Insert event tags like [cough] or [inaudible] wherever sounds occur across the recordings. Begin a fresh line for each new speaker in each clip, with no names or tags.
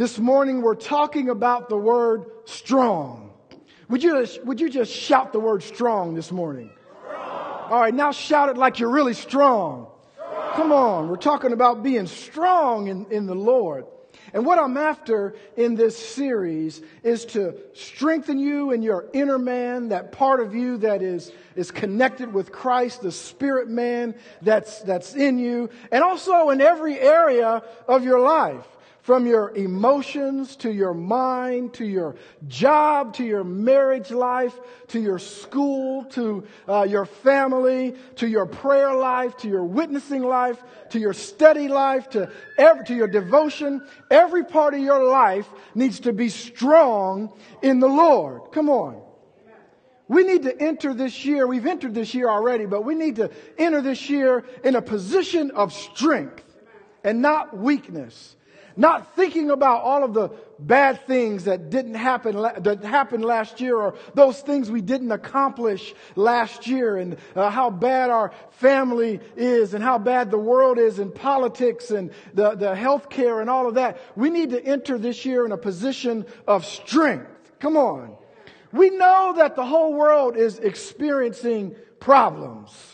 This morning we're talking about the word strong. Would you, would you just shout the word strong this morning? Strong. All right, now shout it like you're really strong. strong. Come on, we're talking about being strong in, in the Lord. And what I'm after in this series is to strengthen you in your inner man, that part of you that is, is connected with Christ, the spirit man that's, that's in you, and also in every area of your life from your emotions to your mind to your job to your marriage life to your school to uh, your family to your prayer life to your witnessing life to your study life to every, to your devotion. Every part of your life needs to be strong in the lord. Come on. We need to enter this year we've entered this year already but we need to enter this year in a position of strength and not weakness not thinking about all of the bad things that didn't happen, that happened last year or those things we didn't accomplish last year and uh, how bad our family is and how bad the world is in politics and the, the health care and all of that. We need to enter this year in a position of strength. Come on. We know that the whole world is experiencing problems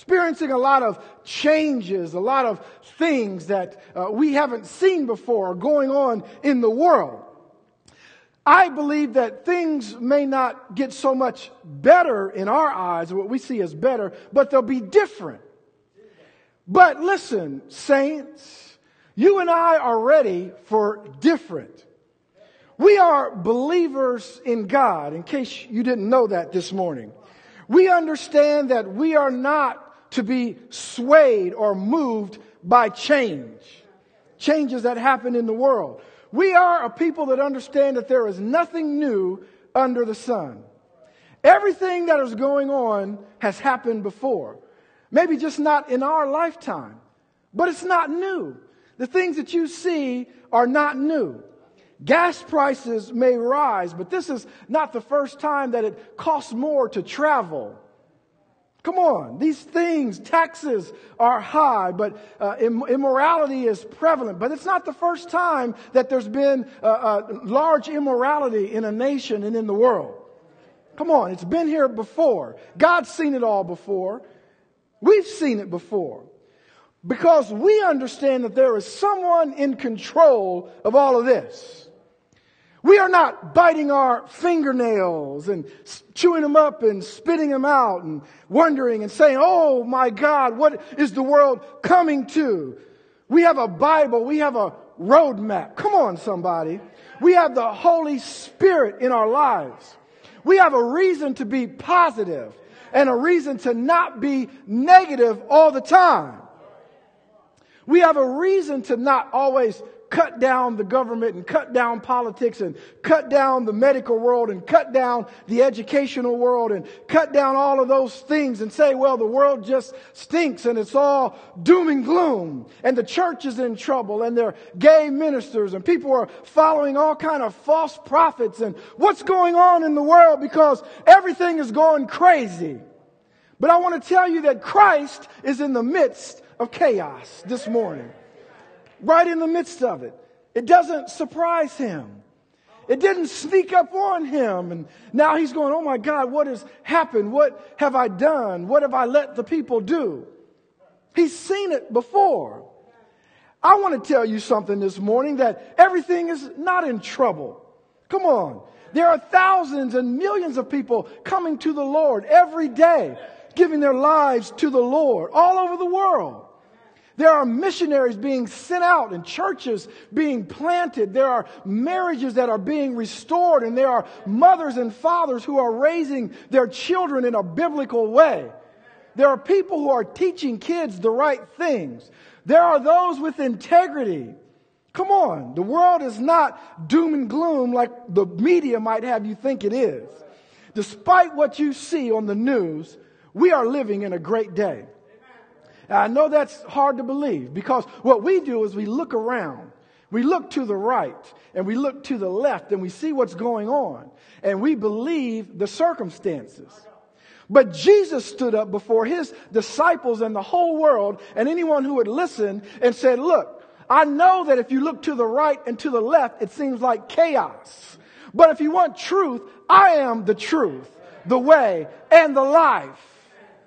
experiencing a lot of changes, a lot of things that uh, we haven't seen before going on in the world. I believe that things may not get so much better in our eyes, what we see as better, but they'll be different. But listen, saints, you and I are ready for different. We are believers in God, in case you didn't know that this morning. We understand that we are not to be swayed or moved by change. Changes that happen in the world. We are a people that understand that there is nothing new under the sun. Everything that is going on has happened before. Maybe just not in our lifetime, but it's not new. The things that you see are not new. Gas prices may rise, but this is not the first time that it costs more to travel Come on, these things, taxes are high, but uh, immorality is prevalent. But it's not the first time that there's been a, a large immorality in a nation and in the world. Come on, it's been here before. God's seen it all before. We've seen it before. Because we understand that there is someone in control of all of this. We are not biting our fingernails and chewing them up and spitting them out and wondering and saying, Oh my God, what is the world coming to? We have a Bible. We have a roadmap. Come on, somebody. We have the Holy Spirit in our lives. We have a reason to be positive and a reason to not be negative all the time. We have a reason to not always cut down the government and cut down politics and cut down the medical world and cut down the educational world and cut down all of those things and say, well, the world just stinks and it's all doom and gloom and the church is in trouble and they're gay ministers and people are following all kind of false prophets and what's going on in the world because everything is going crazy. But I want to tell you that Christ is in the midst of chaos this morning right in the midst of it. It doesn't surprise him. It didn't sneak up on him. And now he's going, Oh my God, what has happened? What have I done? What have I let the people do? He's seen it before. I want to tell you something this morning that everything is not in trouble. Come on. There are thousands and millions of people coming to the Lord every day, giving their lives to the Lord all over the world. There are missionaries being sent out and churches being planted. There are marriages that are being restored and there are mothers and fathers who are raising their children in a biblical way. There are people who are teaching kids the right things. There are those with integrity. Come on. The world is not doom and gloom like the media might have you think it is. Despite what you see on the news, we are living in a great day. I know that's hard to believe because what we do is we look around. We look to the right and we look to the left and we see what's going on and we believe the circumstances. But Jesus stood up before his disciples and the whole world and anyone who would listen and said, look, I know that if you look to the right and to the left, it seems like chaos. But if you want truth, I am the truth, the way, and the life.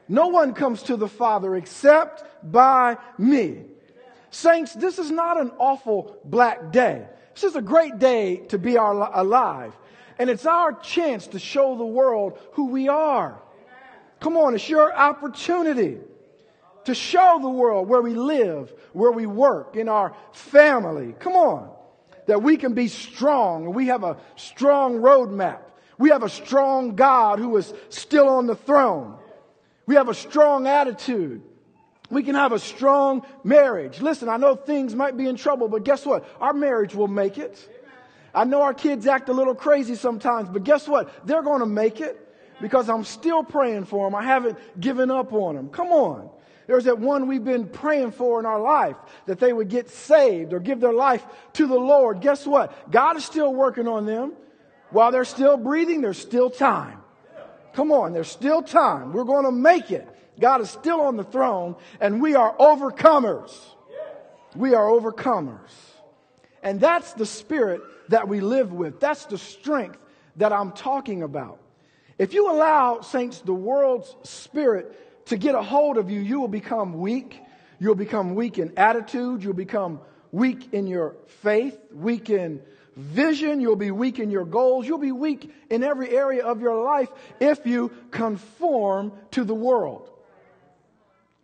No one comes to the Father except by me. Saints, this is not an awful black day. This is a great day to be our, alive. And it's our chance to show the world who we are. Come on, it's your opportunity to show the world where we live, where we work, in our family. Come on. That we can be strong. We have a strong roadmap. We have a strong God who is still on the throne. We have a strong attitude. We can have a strong marriage. Listen, I know things might be in trouble, but guess what? Our marriage will make it. I know our kids act a little crazy sometimes, but guess what? They're going to make it because I'm still praying for them. I haven't given up on them. Come on. There's that one we've been praying for in our life that they would get saved or give their life to the Lord. Guess what? God is still working on them. While they're still breathing, there's still time. Come on, there's still time. We're going to make it. God is still on the throne and we are overcomers. We are overcomers. And that's the spirit that we live with. That's the strength that I'm talking about. If you allow, saints, the world's spirit to get a hold of you, you will become weak. You'll become weak in attitude. You'll become weak in your faith, weak in vision. You'll be weak in your goals. You'll be weak in every area of your life if you conform to the world.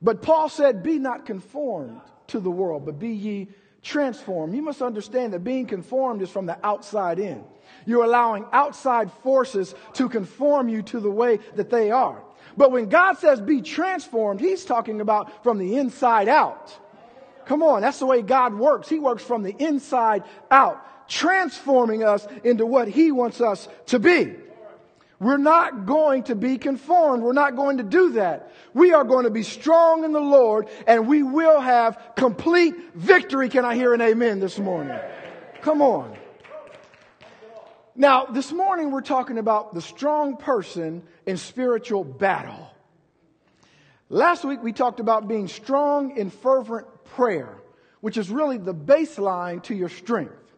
But Paul said, Be not conformed to the world, but be ye transformed. You must understand that being conformed is from the outside in. You're allowing outside forces to conform you to the way that they are. But when God says be transformed, He's talking about from the inside out. Come on, that's the way God works. He works from the inside out, transforming us into what He wants us to be. We're not going to be conformed. We're not going to do that. We are going to be strong in the Lord and we will have complete victory. Can I hear an amen this morning? Come on. Now, this morning we're talking about the strong person in spiritual battle. Last week we talked about being strong in fervent prayer, which is really the baseline to your strength.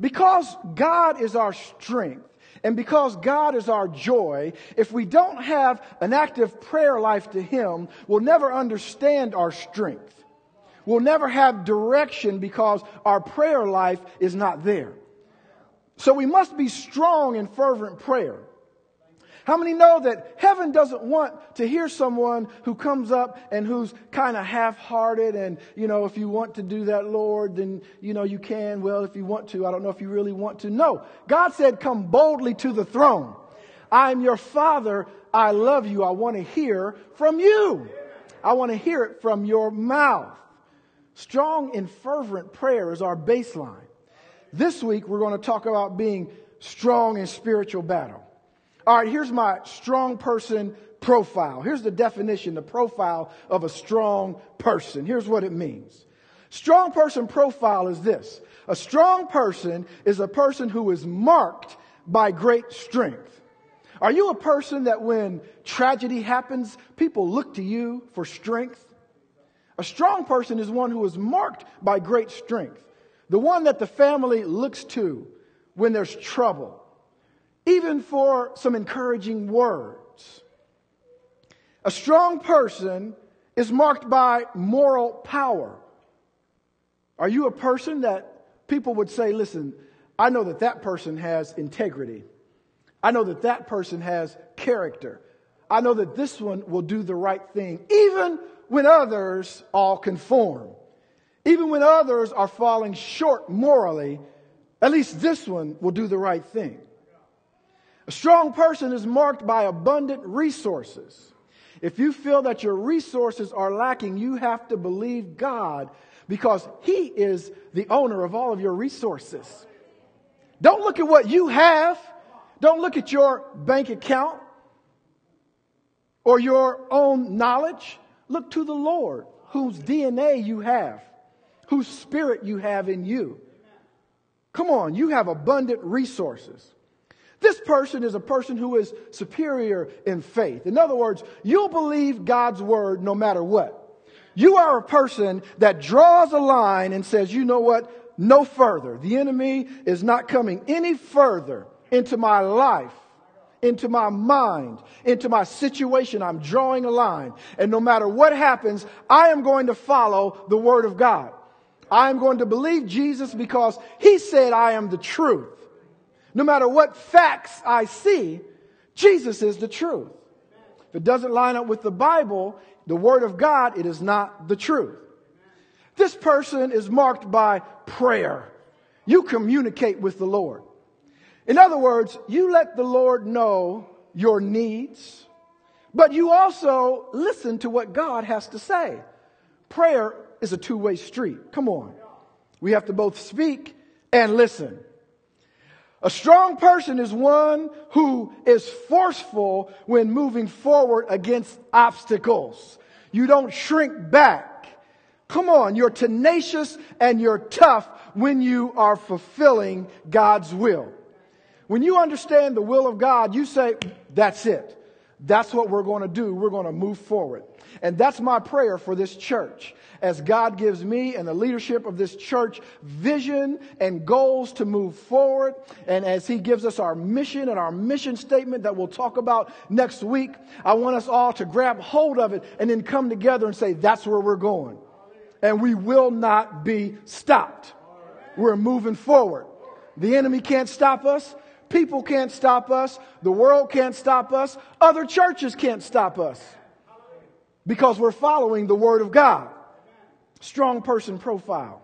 Because God is our strength, and because God is our joy, if we don't have an active prayer life to Him, we'll never understand our strength. We'll never have direction because our prayer life is not there. So we must be strong in fervent prayer. How many know that heaven doesn't want to hear someone who comes up and who's kind of half-hearted and, you know, if you want to do that, Lord, then, you know, you can. Well, if you want to, I don't know if you really want to. No. God said, come boldly to the throne. I'm your father. I love you. I want to hear from you. I want to hear it from your mouth. Strong and fervent prayer is our baseline. This week, we're going to talk about being strong in spiritual battle. All right, here's my strong person profile. Here's the definition, the profile of a strong person. Here's what it means. Strong person profile is this. A strong person is a person who is marked by great strength. Are you a person that when tragedy happens, people look to you for strength? A strong person is one who is marked by great strength the one that the family looks to when there's trouble, even for some encouraging words. A strong person is marked by moral power. Are you a person that people would say, listen, I know that that person has integrity. I know that that person has character. I know that this one will do the right thing, even when others all conform. Even when others are falling short morally, at least this one will do the right thing. A strong person is marked by abundant resources. If you feel that your resources are lacking, you have to believe God because He is the owner of all of your resources. Don't look at what you have. Don't look at your bank account or your own knowledge. Look to the Lord whose DNA you have whose spirit you have in you. Come on, you have abundant resources. This person is a person who is superior in faith. In other words, you'll believe God's word no matter what. You are a person that draws a line and says, you know what? No further. The enemy is not coming any further into my life, into my mind, into my situation. I'm drawing a line. And no matter what happens, I am going to follow the word of God. I am going to believe Jesus because he said I am the truth. No matter what facts I see, Jesus is the truth. If it doesn't line up with the Bible, the Word of God, it is not the truth. This person is marked by prayer. You communicate with the Lord. In other words, you let the Lord know your needs, but you also listen to what God has to say. Prayer is a two way street. Come on. We have to both speak and listen. A strong person is one who is forceful when moving forward against obstacles. You don't shrink back. Come on, you're tenacious and you're tough when you are fulfilling God's will. When you understand the will of God, you say, that's it. That's what we're going to do. We're going to move forward. And that's my prayer for this church. As God gives me and the leadership of this church vision and goals to move forward, and as He gives us our mission and our mission statement that we'll talk about next week, I want us all to grab hold of it and then come together and say, that's where we're going. And we will not be stopped. We're moving forward. The enemy can't stop us. People can't stop us. The world can't stop us. Other churches can't stop us. Because we're following the Word of God. Strong person profile.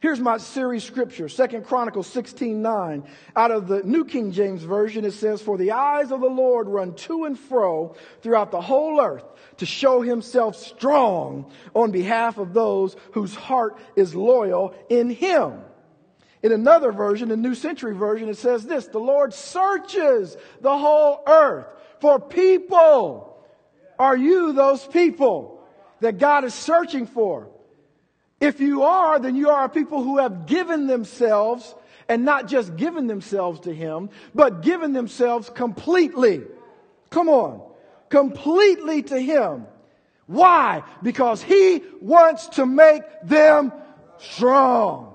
Here's my series scripture, Second Chronicles 16, 9. Out of the New King James Version, it says, For the eyes of the Lord run to and fro throughout the whole earth to show himself strong on behalf of those whose heart is loyal in him. In another version, the New Century Version, it says this The Lord searches the whole earth for people. Are you those people that God is searching for? If you are, then you are people who have given themselves and not just given themselves to Him, but given themselves completely. Come on. Completely to Him. Why? Because He wants to make them strong.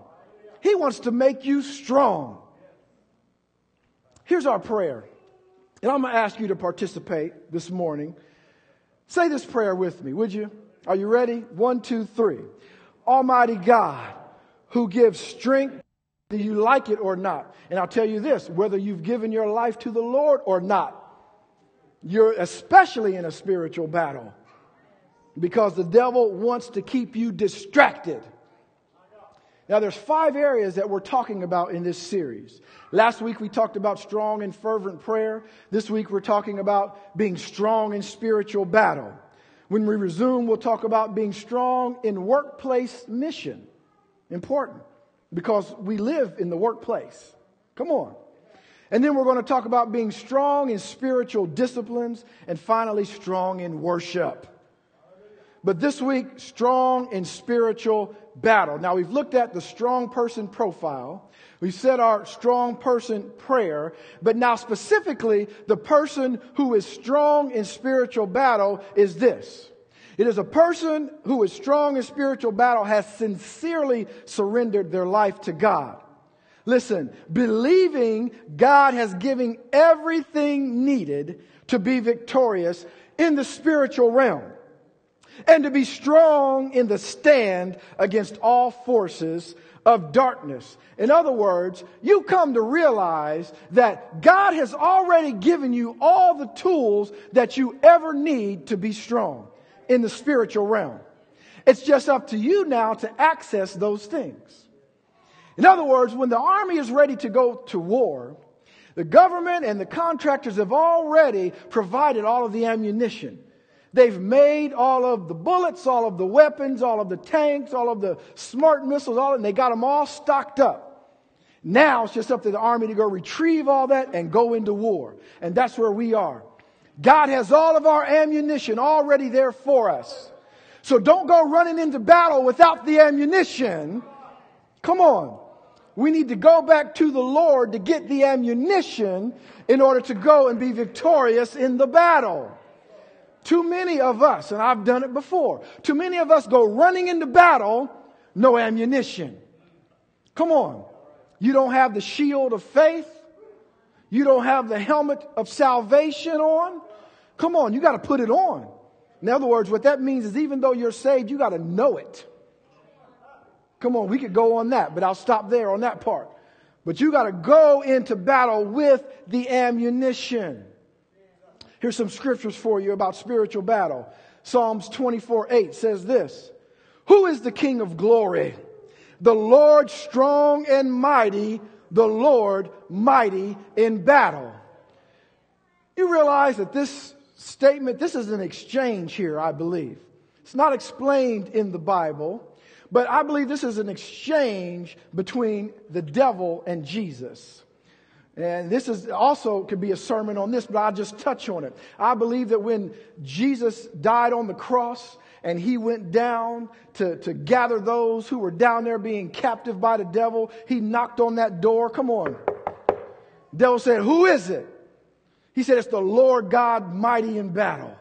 He wants to make you strong. Here's our prayer. And I'm going to ask you to participate this morning. Say this prayer with me, would you? Are you ready? One, two, three. Almighty God, who gives strength, do you like it or not? And I'll tell you this whether you've given your life to the Lord or not, you're especially in a spiritual battle because the devil wants to keep you distracted. Now, there's five areas that we're talking about in this series. Last week we talked about strong and fervent prayer. This week we're talking about being strong in spiritual battle. When we resume, we'll talk about being strong in workplace mission. Important because we live in the workplace. Come on. And then we're going to talk about being strong in spiritual disciplines and finally strong in worship. But this week, strong in spiritual battle. Now, we've looked at the strong person profile. We said our strong person prayer, but now specifically, the person who is strong in spiritual battle is this. It is a person who is strong in spiritual battle has sincerely surrendered their life to God. Listen, believing God has given everything needed to be victorious in the spiritual realm and to be strong in the stand against all forces of darkness. In other words, you come to realize that God has already given you all the tools that you ever need to be strong in the spiritual realm. It's just up to you now to access those things. In other words, when the army is ready to go to war, the government and the contractors have already provided all of the ammunition. They've made all of the bullets, all of the weapons, all of the tanks, all of the smart missiles, all, and they got them all stocked up. Now it's just up to the army to go retrieve all that and go into war. And that's where we are. God has all of our ammunition already there for us. So don't go running into battle without the ammunition. Come on. We need to go back to the Lord to get the ammunition in order to go and be victorious in the battle. Too many of us, and I've done it before, too many of us go running into battle, no ammunition. Come on. You don't have the shield of faith. You don't have the helmet of salvation on. Come on, you got to put it on. In other words, what that means is even though you're saved, you got to know it. Come on, we could go on that, but I'll stop there on that part. But you got to go into battle with the ammunition. Here's some scriptures for you about spiritual battle. Psalms 24 8 says this Who is the King of glory? The Lord strong and mighty, the Lord mighty in battle. You realize that this statement, this is an exchange here, I believe. It's not explained in the Bible, but I believe this is an exchange between the devil and Jesus. And this is also could be a sermon on this, but I'll just touch on it. I believe that when Jesus died on the cross and he went down to, to gather those who were down there being captive by the devil, he knocked on that door. Come on. devil said, Who is it? He said, It's the Lord God mighty in battle.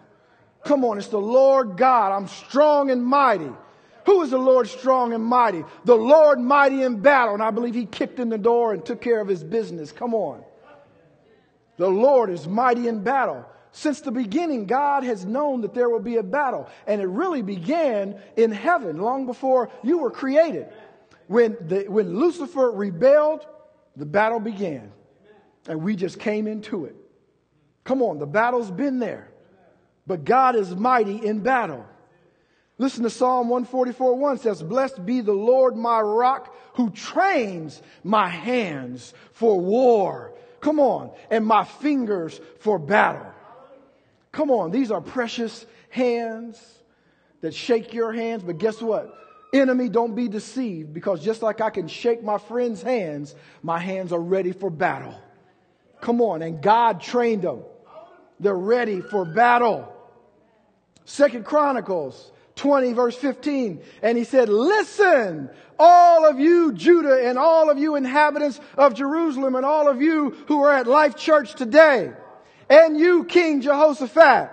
Come on, it's the Lord God. I'm strong and mighty. Who is the Lord strong and mighty? The Lord mighty in battle. And I believe he kicked in the door and took care of his business. Come on. The Lord is mighty in battle. Since the beginning, God has known that there will be a battle. And it really began in heaven long before you were created. When, the, when Lucifer rebelled, the battle began. And we just came into it. Come on, the battle's been there. But God is mighty in battle. Listen to Psalm 144 1 says, Blessed be the Lord my rock who trains my hands for war. Come on. And my fingers for battle. Come on. These are precious hands that shake your hands. But guess what? Enemy, don't be deceived because just like I can shake my friend's hands, my hands are ready for battle. Come on. And God trained them. They're ready for battle. Second Chronicles 20 verse 15. And he said, listen, all of you Judah and all of you inhabitants of Jerusalem and all of you who are at Life Church today and you King Jehoshaphat.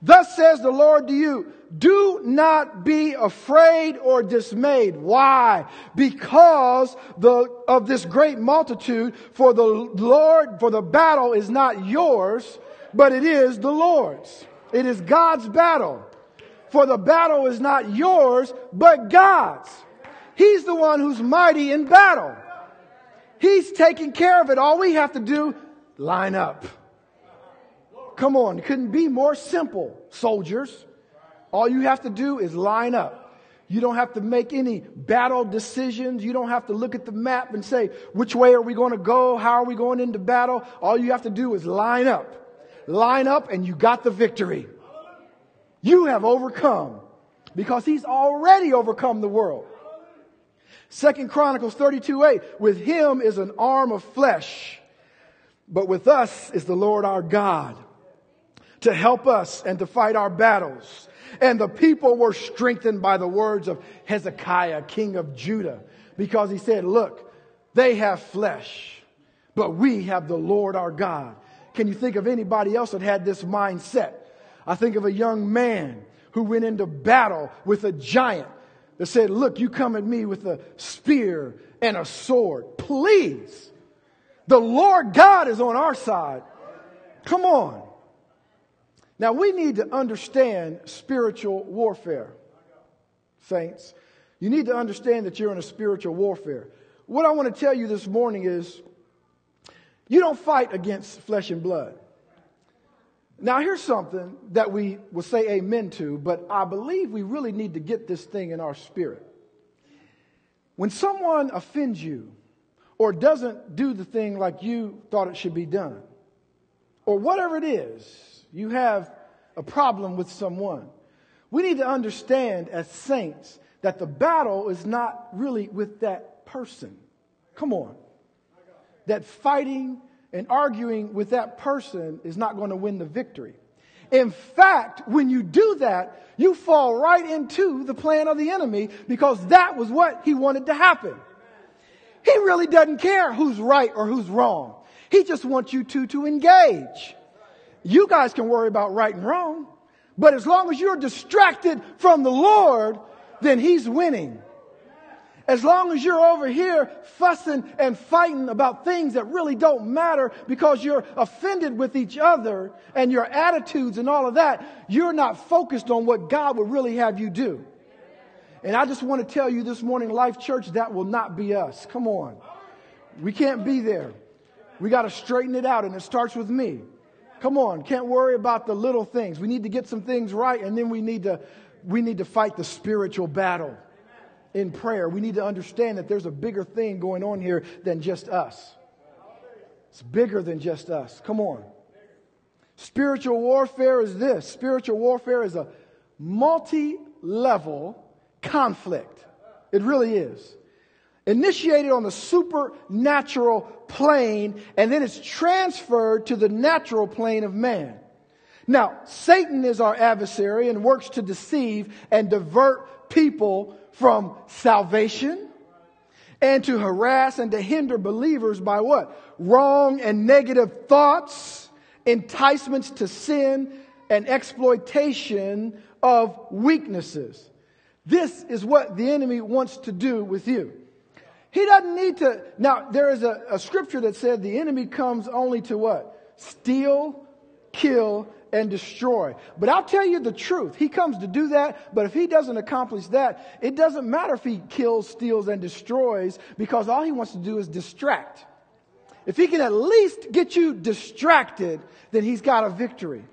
Thus says the Lord to you, do not be afraid or dismayed. Why? Because the, of this great multitude, for the Lord, for the battle is not yours, but it is the Lord's. It is God's battle. For the battle is not yours, but God's. He's the one who's mighty in battle. He's taking care of it. All we have to do, line up. Come on. Couldn't be more simple, soldiers. All you have to do is line up. You don't have to make any battle decisions. You don't have to look at the map and say, which way are we going to go? How are we going into battle? All you have to do is line up. Line up and you got the victory. You have overcome because he's already overcome the world. Second Chronicles 32 8, with him is an arm of flesh, but with us is the Lord our God to help us and to fight our battles. And the people were strengthened by the words of Hezekiah, king of Judah, because he said, look, they have flesh, but we have the Lord our God. Can you think of anybody else that had this mindset? I think of a young man who went into battle with a giant that said, Look, you come at me with a spear and a sword. Please. The Lord God is on our side. Come on. Now, we need to understand spiritual warfare, saints. You need to understand that you're in a spiritual warfare. What I want to tell you this morning is you don't fight against flesh and blood. Now, here's something that we will say amen to, but I believe we really need to get this thing in our spirit. When someone offends you or doesn't do the thing like you thought it should be done, or whatever it is, you have a problem with someone, we need to understand as saints that the battle is not really with that person. Come on. That fighting and arguing with that person is not going to win the victory. In fact, when you do that, you fall right into the plan of the enemy because that was what he wanted to happen. He really doesn't care who's right or who's wrong. He just wants you two to engage. You guys can worry about right and wrong, But as long as you're distracted from the Lord, then He's winning. As long as you're over here fussing and fighting about things that really don't matter because you're offended with each other and your attitudes and all of that, you're not focused on what God would really have you do. And I just want to tell you this morning, Life Church, that will not be us. Come on. We can't be there. We got to straighten it out, and it starts with me. Come on, can't worry about the little things. We need to get some things right, and then we need to we need to fight the spiritual battle in prayer. We need to understand that there's a bigger thing going on here than just us. It's bigger than just us. Come on. Spiritual warfare is this spiritual warfare is a multi level conflict. It really is. Initiated on the supernatural plane, and then it's transferred to the natural plane of man. Now, Satan is our adversary and works to deceive and divert people from salvation and to harass and to hinder believers by what? Wrong and negative thoughts, enticements to sin, and exploitation of weaknesses. This is what the enemy wants to do with you. He doesn't need to. Now, there is a, a scripture that said the enemy comes only to what? Steal, kill, and destroy. But I'll tell you the truth. He comes to do that, but if he doesn't accomplish that, it doesn't matter if he kills, steals, and destroys because all he wants to do is distract. If he can at least get you distracted, then he's got a victory.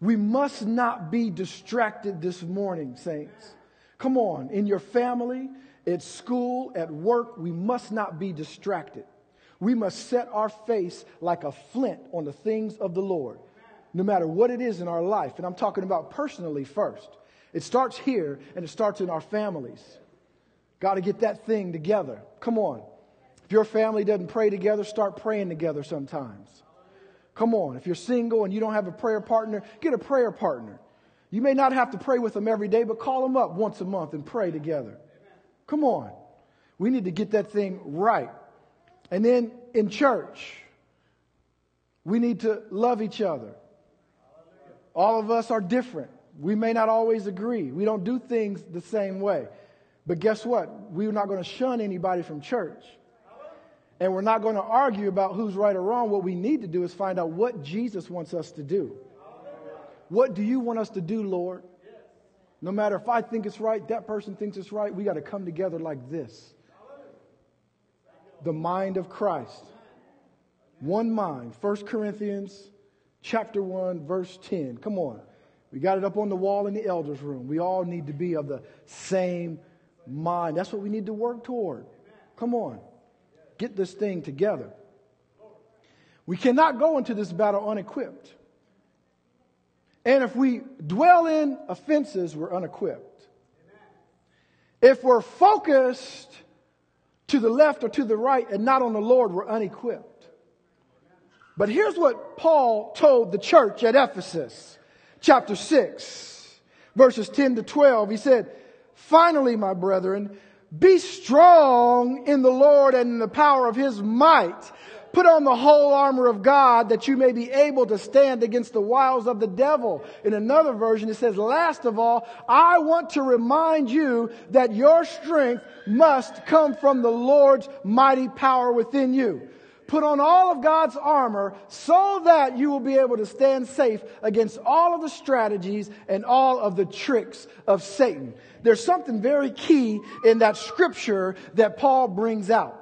We must not be distracted this morning, saints. Come on, in your family, at school, at work, we must not be distracted. We must set our face like a flint on the things of the Lord no matter what it is in our life. And I'm talking about personally first. It starts here and it starts in our families. Got to get that thing together. Come on. If your family doesn't pray together, start praying together sometimes. Come on. If you're single and you don't have a prayer partner, get a prayer partner. You may not have to pray with them every day, but call them up once a month and pray together. Come on. We need to get that thing right. And then in church, we need to love each other. All of us are different. We may not always agree. We don't do things the same way. But guess what? We're not going to shun anybody from church. And we're not going to argue about who's right or wrong. What we need to do is find out what Jesus wants us to do. What do you want us to do, Lord? No matter if I think it's right, that person thinks it's right, we got to come together like this. The mind of Christ. One mind. 1 Corinthians chapter 1, verse 10. Come on. We got it up on the wall in the elders' room. We all need to be of the same mind. That's what we need to work toward. Come on. Get this thing together. We cannot go into this battle unequipped. And if we dwell in offenses, we're unequipped. If we're focused to the left or to the right and not on the Lord, we're unequipped. But here's what Paul told the church at Ephesus, chapter 6, verses 10 to 12. He said, Finally, my brethren, be strong in the Lord and in the power of his might. Put on the whole armor of God that you may be able to stand against the wiles of the devil. In another version, it says, last of all, I want to remind you that your strength must come from the Lord's mighty power within you. Put on all of God's armor so that you will be able to stand safe against all of the strategies and all of the tricks of Satan. There's something very key in that scripture that Paul brings out.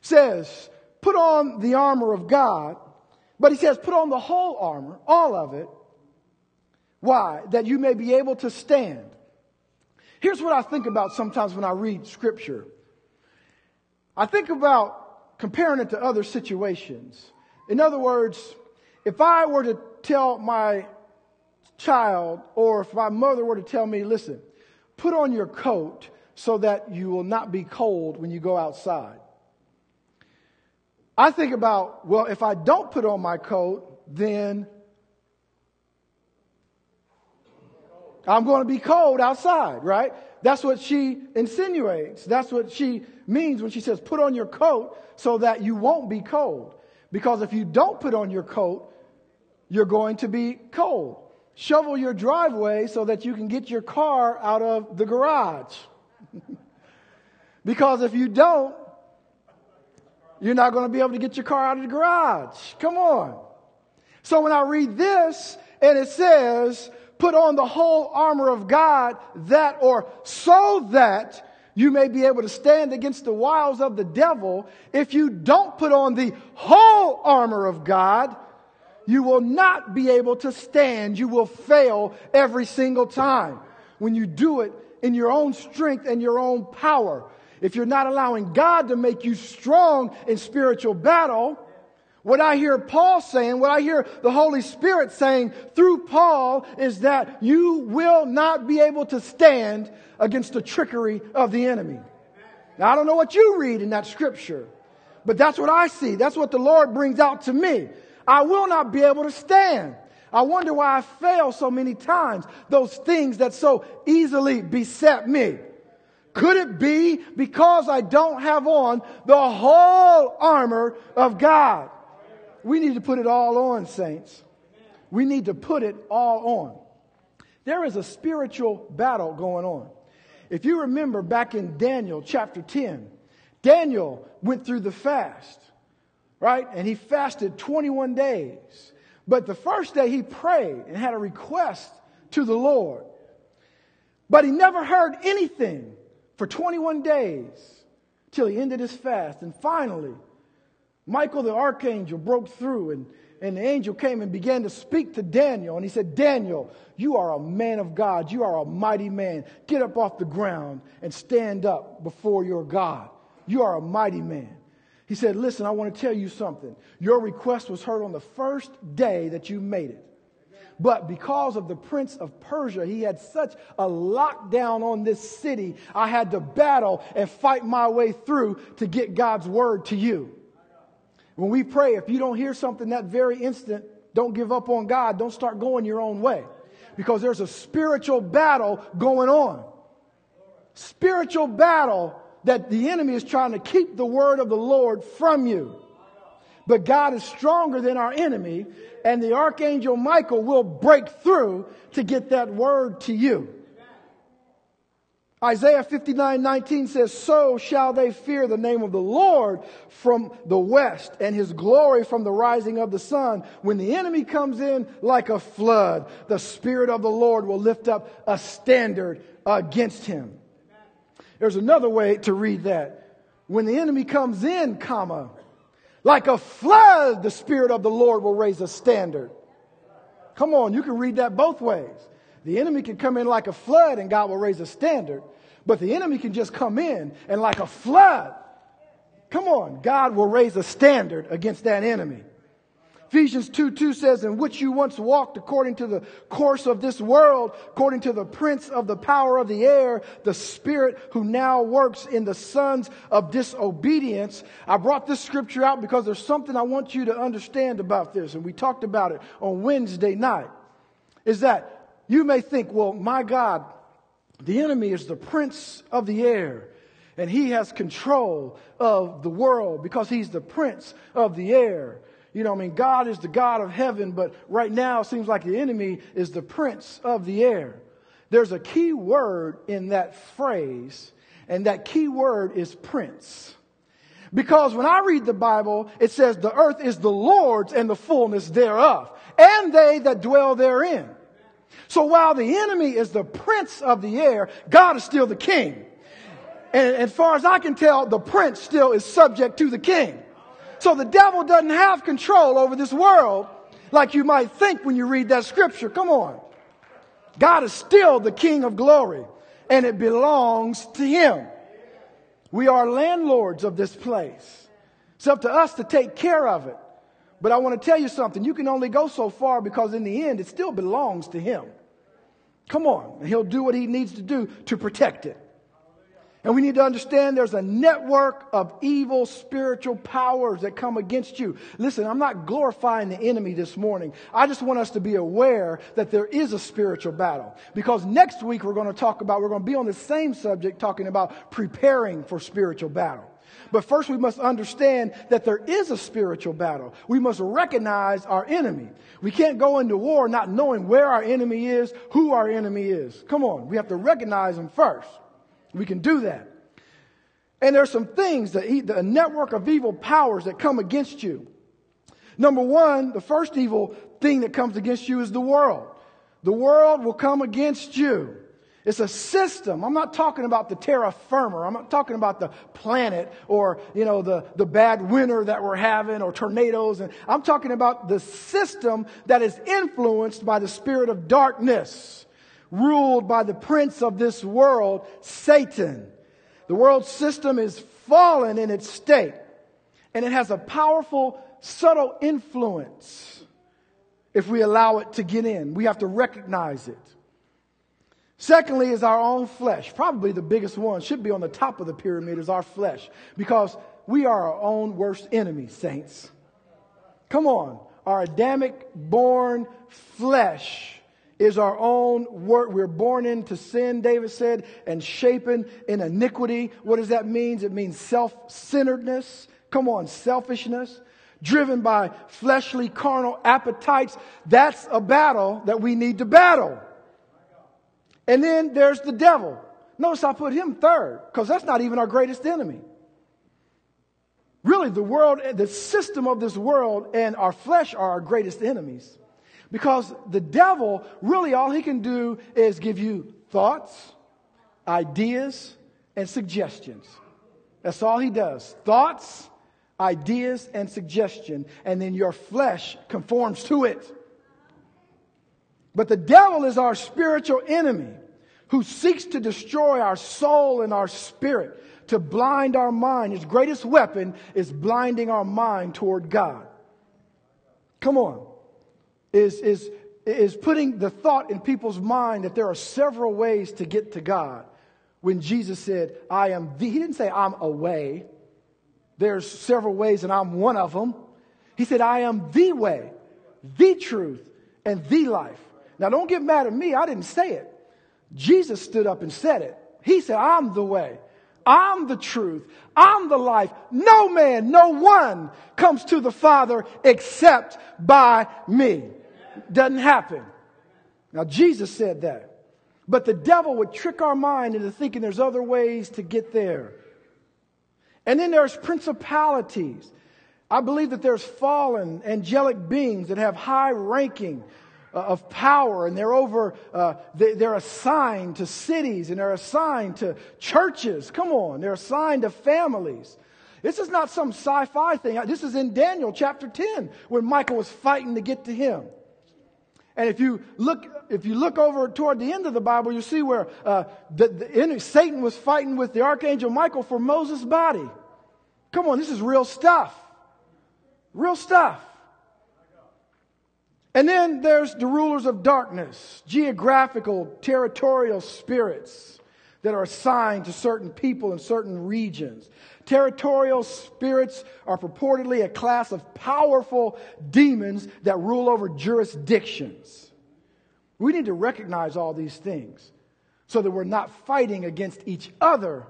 says, put on the armor of God, but he says, put on the whole armor, all of it. Why? That you may be able to stand. Here's what I think about sometimes when I read scripture. I think about comparing it to other situations. In other words, if I were to tell my child or if my mother were to tell me, listen, put on your coat so that you will not be cold when you go outside. I think about, well, if I don't put on my coat, then I'm going to be cold outside, right? That's what she insinuates. That's what she means when she says, put on your coat so that you won't be cold. Because if you don't put on your coat, you're going to be cold. shovel your driveway so that you can get your car out of the garage. [laughs] because if you don't, you're not going to be able to get your car out of the garage. Come on. So when I read this and it says, put on the whole armor of God that or so that you may be able to stand against the wiles of the devil. If you don't put on the whole armor of God, you will not be able to stand. You will fail every single time when you do it in your own strength and your own power. If you're not allowing God to make you strong in spiritual battle, what I hear Paul saying, what I hear the Holy Spirit saying through Paul is that you will not be able to stand against the trickery of the enemy. Now, I don't know what you read in that scripture, but that's what I see. That's what the Lord brings out to me. I will not be able to stand. I wonder why I fail so many times, those things that so easily beset me. Could it be because I don't have on the whole armor of God? We need to put it all on, saints. We need to put it all on. There is a spiritual battle going on. If you remember back in Daniel chapter 10, Daniel went through the fast, right? And he fasted 21 days. But the first day he prayed and had a request to the Lord. But he never heard anything for 21 days till he ended his fast. And finally, Michael the archangel broke through and, and the angel came and began to speak to Daniel. And he said, Daniel, you are a man of God. You are a mighty man. Get up off the ground and stand up before your God. You are a mighty man. He said, Listen, I want to tell you something. Your request was heard on the first day that you made it. But because of the prince of Persia, he had such a lockdown on this city, I had to battle and fight my way through to get God's word to you. When we pray, if you don't hear something that very instant, don't give up on God. Don't start going your own way. Because there's a spiritual battle going on. Spiritual battle that the enemy is trying to keep the word of the Lord from you. But God is stronger than our enemy, and the archangel Michael will break through to get that word to you. Isaiah 59 19 says, So shall they fear the name of the Lord from the west and his glory from the rising of the sun. When the enemy comes in like a flood, the Spirit of the Lord will lift up a standard against him. There's another way to read that. When the enemy comes in, comma, like a flood, the Spirit of the Lord will raise a standard. Come on, you can read that both ways. The enemy can come in like a flood and God will raise a standard. But the enemy can just come in and like a flood, come on, God will raise a standard against that enemy. Ephesians 2 2 says, In which you once walked according to the course of this world, according to the prince of the power of the air, the spirit who now works in the sons of disobedience. I brought this scripture out because there's something I want you to understand about this, and we talked about it on Wednesday night. Is that you may think, well, my God, the enemy is the prince of the air, and he has control of the world because he's the prince of the air. You know, I mean, God is the God of heaven, but right now it seems like the enemy is the prince of the air. There's a key word in that phrase, and that key word is prince. Because when I read the Bible, it says the earth is the Lord's and the fullness thereof, and they that dwell therein. So while the enemy is the prince of the air, God is still the king. And as far as I can tell, the prince still is subject to the king. So the devil doesn't have control over this world like you might think when you read that scripture. Come on. God is still the king of glory and it belongs to him. We are landlords of this place. It's up to us to take care of it. But I want to tell you something. You can only go so far because in the end, it still belongs to Him. Come on. He'll do what He needs to do to protect it. And we need to understand there's a network of evil spiritual powers that come against you. Listen, I'm not glorifying the enemy this morning. I just want us to be aware that there is a spiritual battle. Because next week we're going to talk about, we're going to be on the same subject talking about preparing for spiritual battle. But first, we must understand that there is a spiritual battle. We must recognize our enemy. We can't go into war not knowing where our enemy is, who our enemy is. Come on, we have to recognize him first. We can do that. And there's some things, that the network of evil powers that come against you. Number one, the first evil thing that comes against you is the world. The world will come against you. It's a system. I'm not talking about the terra firma. I'm not talking about the planet or, you know, the, the bad winter that we're having or tornadoes. And I'm talking about the system that is influenced by the spirit of darkness, ruled by the prince of this world, Satan. The world system is fallen in its state and it has a powerful, subtle influence if we allow it to get in. We have to recognize it. Secondly, is our own flesh. Probably the biggest one, should be on the top of the pyramid, is our flesh. Because we are our own worst enemy, saints. Come on. Our Adamic born flesh is our own work. We're born into sin, David said, and shapen in iniquity. What does that mean? It means self centeredness. Come on, selfishness. Driven by fleshly, carnal appetites. That's a battle that we need to battle. And then there's the devil. Notice I put him third because that's not even our greatest enemy. Really, the world, the system of this world and our flesh are our greatest enemies. Because the devil, really all he can do is give you thoughts, ideas, and suggestions. That's all he does. Thoughts, ideas, and suggestion. And then your flesh conforms to it. But the devil is our spiritual enemy who seeks to destroy our soul and our spirit, to blind our mind. His greatest weapon is blinding our mind toward God. Come on. Is, is, is putting the thought in people's mind that there are several ways to get to God. When Jesus said, I am the, he didn't say I'm a way. There's several ways and I'm one of them. He said, I am the way, the truth, and the life. Now, don't get mad at me. I didn't say it. Jesus stood up and said it. He said, I'm the way. I'm the truth. I'm the life. No man, no one comes to the Father except by me. Doesn't happen. Now, Jesus said that. But the devil would trick our mind into thinking there's other ways to get there. And then there's principalities. I believe that there's fallen angelic beings that have high ranking of power and they're over, uh, they're assigned to cities and they're assigned to churches. Come on, they're assigned to families. This is not some sci fi thing. This is in Daniel chapter 10 when Michael was fighting to get to him. And if you look, if you look over toward the end of the Bible, you see where uh, the, the, Satan was fighting with the archangel Michael for Moses' body. Come on, this is real stuff. Real stuff. And then there's the rulers of darkness, geographical, territorial spirits that are assigned to certain people in certain regions. Territorial spirits are purportedly a class of powerful demons that rule over jurisdictions. We need to recognize all these things so that we're not fighting against each other.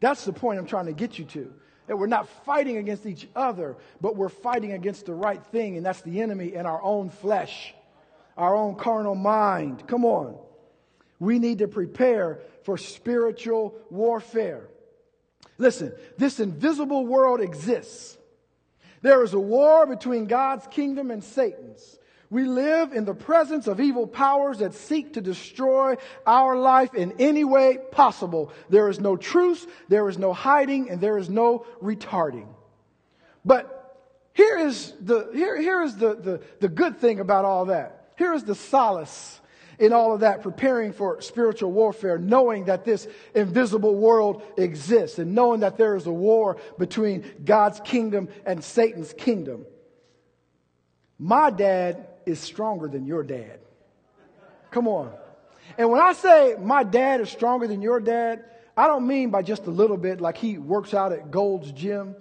That's the point I'm trying to get you to. That we're not fighting against each other, but we're fighting against the right thing, and that's the enemy in our own flesh, our own carnal mind. Come on. We need to prepare for spiritual warfare. Listen, this invisible world exists. There is a war between God's kingdom and Satan's. We live in the presence of evil powers that seek to destroy our life in any way possible. There is no truce, there is no hiding, and there is no retarding. But here is the, here, here is the, the, the good thing about all that. Here is the solace in all of that, preparing for spiritual warfare, knowing that this invisible world exists and knowing that there is a war between God's kingdom and Satan's kingdom. My dad is stronger than your dad. Come on. And when I say my dad is stronger than your dad, I don't mean by just a little bit like he works out at Gold's Gym.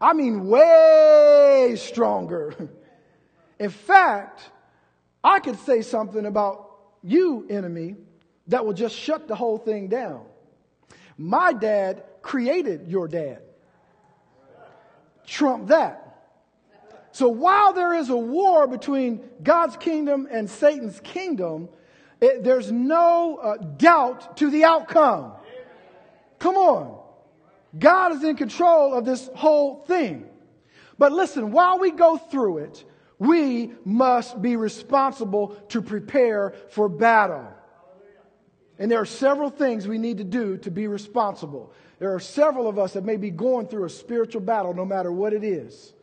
I mean way stronger. [laughs] In fact, I could say something about you, enemy, that will just shut the whole thing down. My dad created your dad. Trump that. So while there is a war between God's kingdom and Satan's kingdom, it, there's no uh, doubt to the outcome. Come on. God is in control of this whole thing. But listen, while we go through it, we must be responsible to prepare for battle. And there are several things we need to do to be responsible. There are several of us that may be going through a spiritual battle, no matter what it is.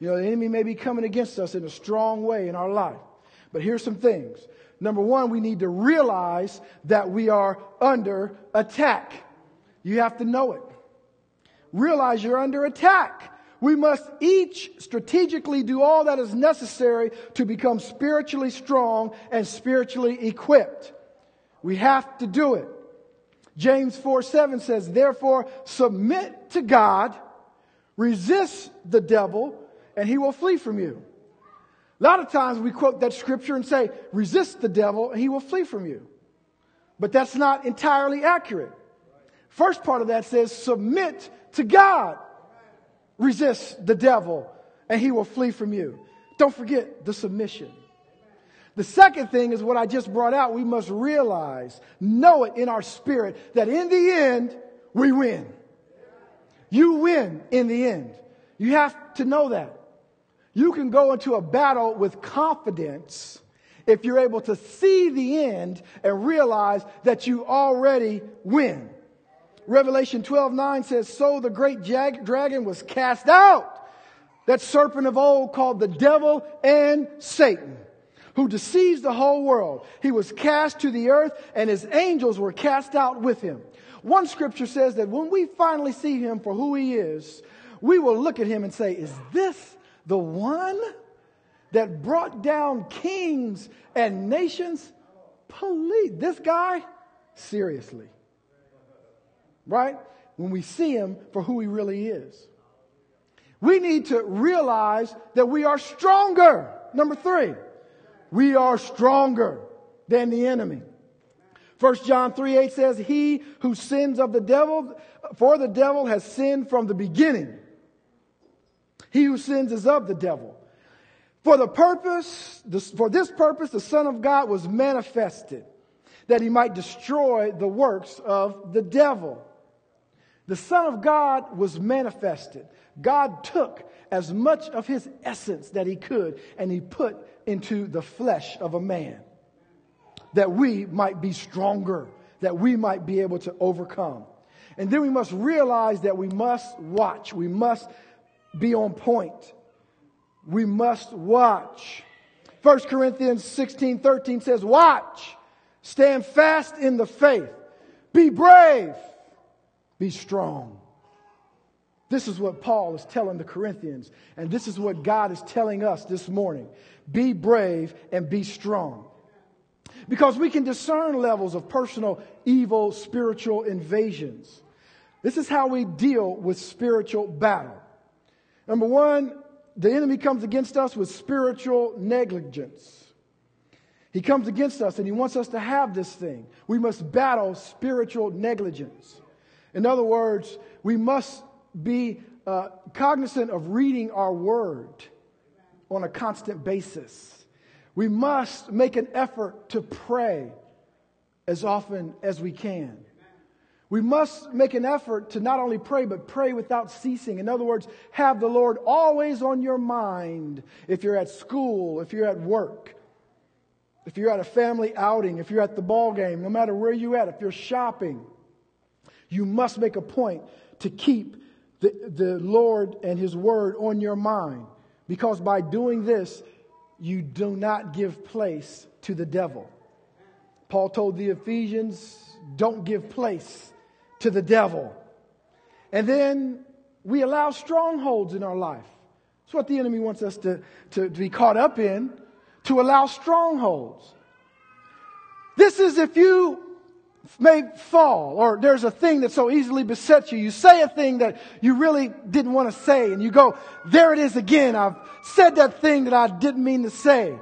You know, the enemy may be coming against us in a strong way in our life. But here's some things. Number one, we need to realize that we are under attack. You have to know it. Realize you're under attack. We must each strategically do all that is necessary to become spiritually strong and spiritually equipped. We have to do it. James 4 7 says, Therefore, submit to God, resist the devil, and he will flee from you. A lot of times we quote that scripture and say, Resist the devil, and he will flee from you. But that's not entirely accurate. First part of that says, Submit to God, resist the devil, and he will flee from you. Don't forget the submission. The second thing is what I just brought out. We must realize, know it in our spirit that in the end, we win. You win in the end. You have to know that. You can go into a battle with confidence if you're able to see the end and realize that you already win. Revelation 12 9 says, So the great jag- dragon was cast out, that serpent of old called the devil and Satan who deceives the whole world. He was cast to the earth and his angels were cast out with him. One scripture says that when we finally see him for who he is, we will look at him and say, Is this the one that brought down kings and nations? Police, this guy? Seriously. Right? When we see him for who he really is. We need to realize that we are stronger. Number three we are stronger than the enemy. 1 John 3 8 says, He who sins of the devil, for the devil has sinned from the beginning. He who sins is of the devil. For the purpose, for this purpose, the Son of God was manifested, that he might destroy the works of the devil. The Son of God was manifested. God took as much of his essence that he could and he put into the flesh of a man that we might be stronger, that we might be able to overcome. And then we must realize that we must watch, we must be on point. We must watch. 1 Corinthians 16 13 says, Watch, stand fast in the faith, be brave, be strong. This is what Paul is telling the Corinthians, and this is what God is telling us this morning. Be brave and be strong. Because we can discern levels of personal evil, spiritual invasions. This is how we deal with spiritual battle. Number one, the enemy comes against us with spiritual negligence. He comes against us and he wants us to have this thing. We must battle spiritual negligence. In other words, we must be uh, cognizant of reading our word on a constant basis. We must make an effort to pray as often as we can. We must make an effort to not only pray, but pray without ceasing. In other words, have the Lord always on your mind if you're at school, if you're at work, if you're at a family outing, if you're at the ball game, no matter where you're at, if you're shopping. You must make a point to keep the, the Lord and His Word on your mind. Because by doing this, you do not give place to the devil. Paul told the Ephesians, don't give place to the devil. And then we allow strongholds in our life. That's what the enemy wants us to, to, to be caught up in, to allow strongholds. This is if you may fall, or there's a thing that so easily besets you. You say a thing that you really didn't want to say, and you go, there it is again. I've said that thing that I didn't mean to say.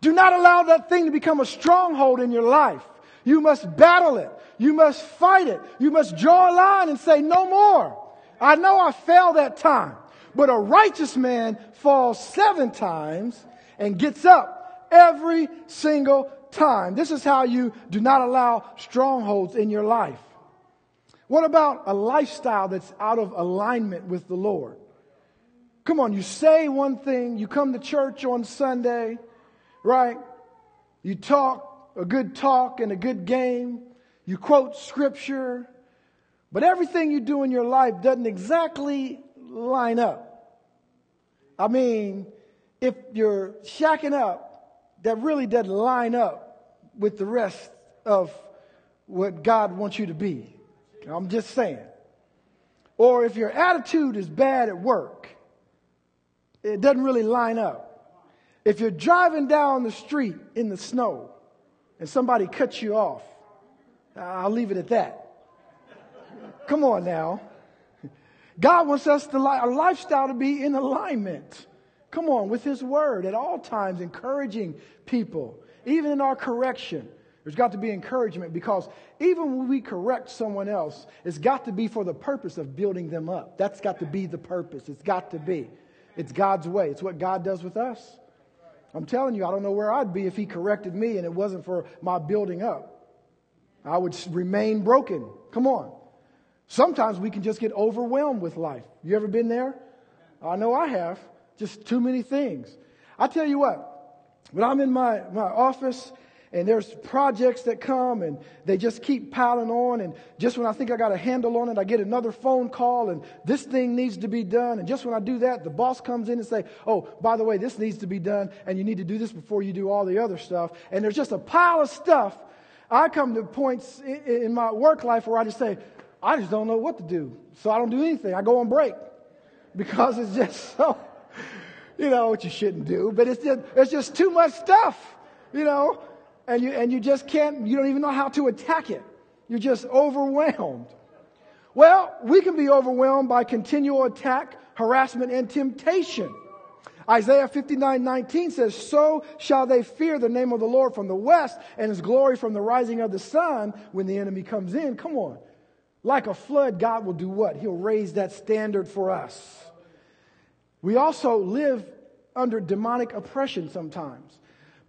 Do not allow that thing to become a stronghold in your life. You must battle it. You must fight it. You must draw a line and say, no more. I know I fell that time, but a righteous man falls seven times and gets up every single time. This is how you do not allow strongholds in your life. What about a lifestyle that's out of alignment with the Lord? Come on, you say one thing, you come to church on Sunday, right? You talk a good talk and a good game, you quote scripture, but everything you do in your life doesn't exactly line up. I mean, if you're shacking up, that really doesn't line up with the rest of what God wants you to be. I'm just saying. Or if your attitude is bad at work, it doesn't really line up. If you're driving down the street in the snow and somebody cuts you off, I'll leave it at that. Come on now. God wants us to our lifestyle to be in alignment. Come on, with His Word at all times, encouraging people, even in our correction. There's got to be encouragement because even when we correct someone else, it's got to be for the purpose of building them up. That's got to be the purpose. It's got to be. It's God's way. It's what God does with us. I'm telling you, I don't know where I'd be if He corrected me and it wasn't for my building up. I would remain broken. Come on. Sometimes we can just get overwhelmed with life. You ever been there? I know I have. Just too many things. I tell you what, when I'm in my, my office and there's projects that come and they just keep piling on and just when I think I got a handle on it, I get another phone call and this thing needs to be done. And just when I do that, the boss comes in and say, oh, by the way, this needs to be done and you need to do this before you do all the other stuff. And there's just a pile of stuff. I come to points in, my work life where I just say, I just don't know what to do. So I don't do anything. I go on break [laughs] because it's just [laughs] so, you know, what you shouldn't do, but it's just, it's just too much stuff, you know, and you, and you just can't, you don't even know how to attack it. You're just overwhelmed. Well, we can be overwhelmed by continual attack, harassment, and temptation. Isaiah 59 19 says, So shall they fear the name of the Lord from the west and his glory from the rising of the sun when the enemy comes in. Come on. Like a flood, God will do what? He'll raise that standard for us. We also live under demonic oppression sometimes,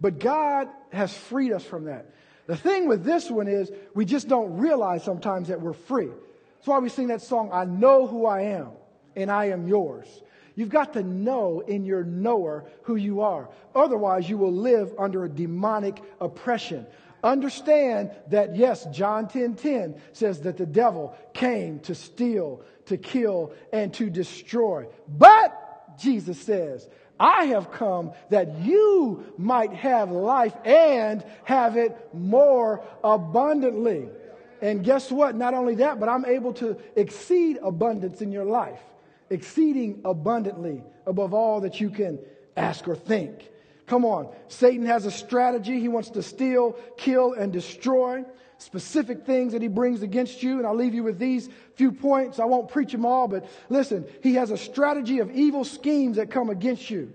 but God has freed us from that. The thing with this one is we just don't realize sometimes that we're free. That's why we sing that song, I know who I am and I am yours. You've got to know in your knower who you are. Otherwise, you will live under a demonic oppression. Understand that yes, John 10 10 says that the devil came to steal, to kill, and to destroy. But Jesus says, I have come that you might have life and have it more abundantly. And guess what? Not only that, but I'm able to exceed abundance in your life, exceeding abundantly above all that you can ask or think. Come on. Satan has a strategy. He wants to steal, kill, and destroy specific things that he brings against you. And I'll leave you with these few points. I won't preach them all, but listen, he has a strategy of evil schemes that come against you.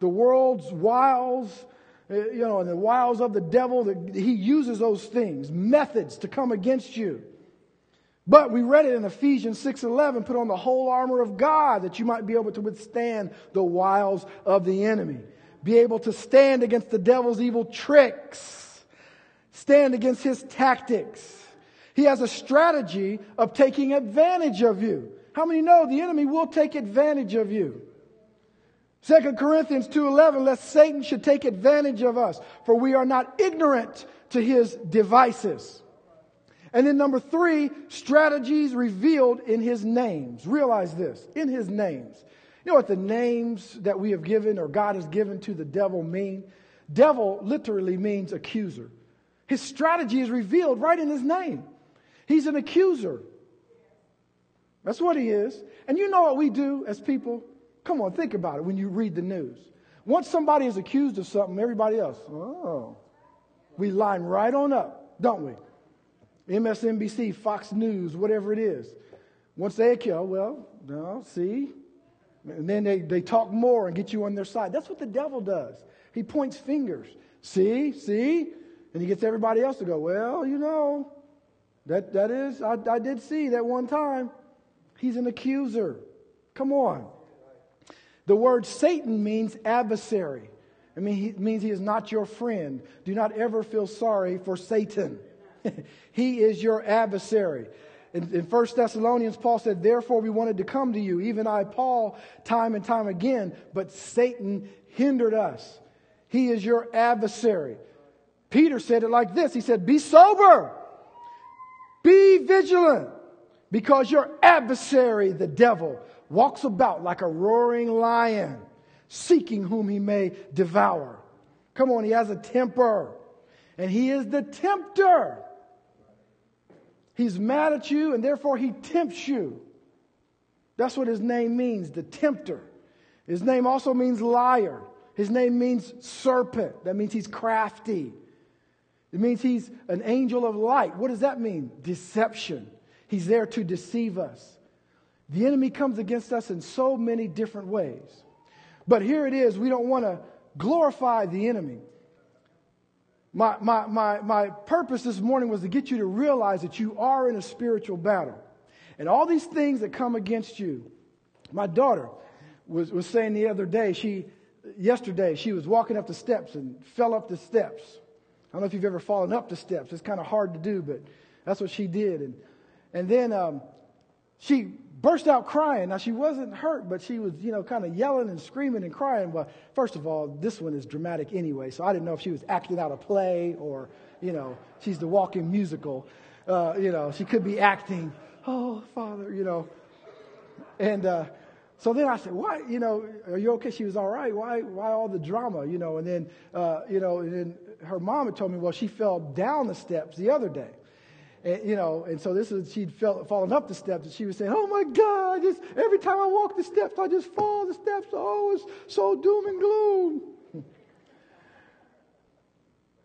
The world's wiles, uh, you know, and the wiles of the devil, he uses those things, methods to come against you. But we read it in Ephesians 6:11, put on the whole armor of God that you might be able to withstand the wiles of the enemy be able to stand against the devil's evil tricks, stand against his tactics. He has a strategy of taking advantage of you. How many know the enemy will take advantage of you? 2 Corinthians 2:11 lest Satan should take advantage of us for we are not ignorant to his devices. And then number 3 strategies revealed in his names. Realize this, in his names. You know what the names that we have given or God has given to the devil mean? Devil literally means accuser. His strategy is revealed right in his name. He's an accuser. That's what he is. And you know what we do as people? Come on, think about it when you read the news. Once somebody is accused of something, everybody else, oh, we line right on up, don't we? MSNBC, Fox News, whatever it is. Once they accuse, well, no, see, and then they, they talk more and get you on their side. That's what the devil does. He points fingers. See, see? And he gets everybody else to go, well, you know. That, that is, I, I did see that one time. He's an accuser. Come on. The word Satan means adversary. I mean, he means he is not your friend. Do not ever feel sorry for Satan. [laughs] he is your adversary. In, in 1 Thessalonians, Paul said, Therefore we wanted to come to you, even I, Paul, time and time again, but Satan hindered us. He is your adversary. Peter said it like this He said, Be sober, be vigilant, because your adversary, the devil, walks about like a roaring lion, seeking whom he may devour. Come on, he has a temper, and he is the tempter. He's mad at you, and therefore he tempts you. That's what his name means, the tempter. His name also means liar. His name means serpent. That means he's crafty. It means he's an angel of light. What does that mean? Deception. He's there to deceive us. The enemy comes against us in so many different ways. But here it is, we don't want to glorify the enemy. My, my, my, my purpose this morning was to get you to realize that you are in a spiritual battle. And all these things that come against you. My daughter was, was saying the other day, she, yesterday, she was walking up the steps and fell up the steps. I don't know if you've ever fallen up the steps. It's kind of hard to do, but that's what she did. And, and then um, she burst out crying. Now, she wasn't hurt, but she was, you know, kind of yelling and screaming and crying. Well, first of all, this one is dramatic anyway, so I didn't know if she was acting out a play or, you know, she's the walking musical. Uh, you know, she could be acting, oh, Father, you know. And uh, so then I said, why, you know, are you okay? She was all right. Why, why all the drama, you know? And then, uh, you know, and then her mom had told me, well, she fell down the steps the other day. And, you know, and so this is, she'd fell, fallen up the steps and she was saying, oh my God, just every time I walk the steps, I just fall the steps. Oh, it's so doom and gloom. [laughs]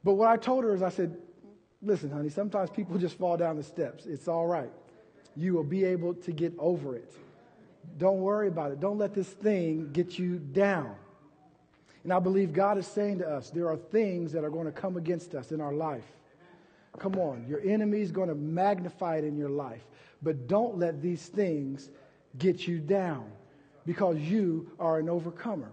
but what I told her is I said, listen, honey, sometimes people just fall down the steps. It's all right. You will be able to get over it. Don't worry about it. Don't let this thing get you down. And I believe God is saying to us there are things that are going to come against us in our life. Come on, your enemy is going to magnify it in your life. But don't let these things get you down because you are an overcomer.